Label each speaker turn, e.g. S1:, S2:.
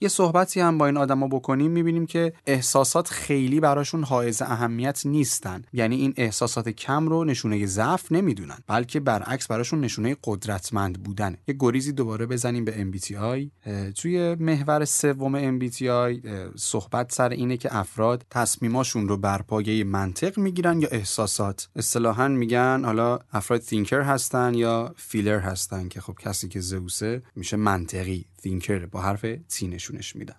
S1: یه صحبتی هم با این آدما بکنیم می‌بینیم که احساسات خیلی براشون حائز اهمیت نیستن. یعنی این احساسات کم رو نشونه ضعف نمی‌دونن بلکه برعکس براشون نشونه قدرتمند بودن. یه گریزی دوباره بزنیم به MBTI توی محور سوم MBTI صحبت سر اینه که افراد تصمیماشون رو بر پایه منطق می‌گیرن یا احساسات. اصطلاحا میگن حالا افراد تینکر هستن یا فیلر هستن که خب کسی که زئوسه میشه منطقی. تینکر با حرف تی نشونش میدن.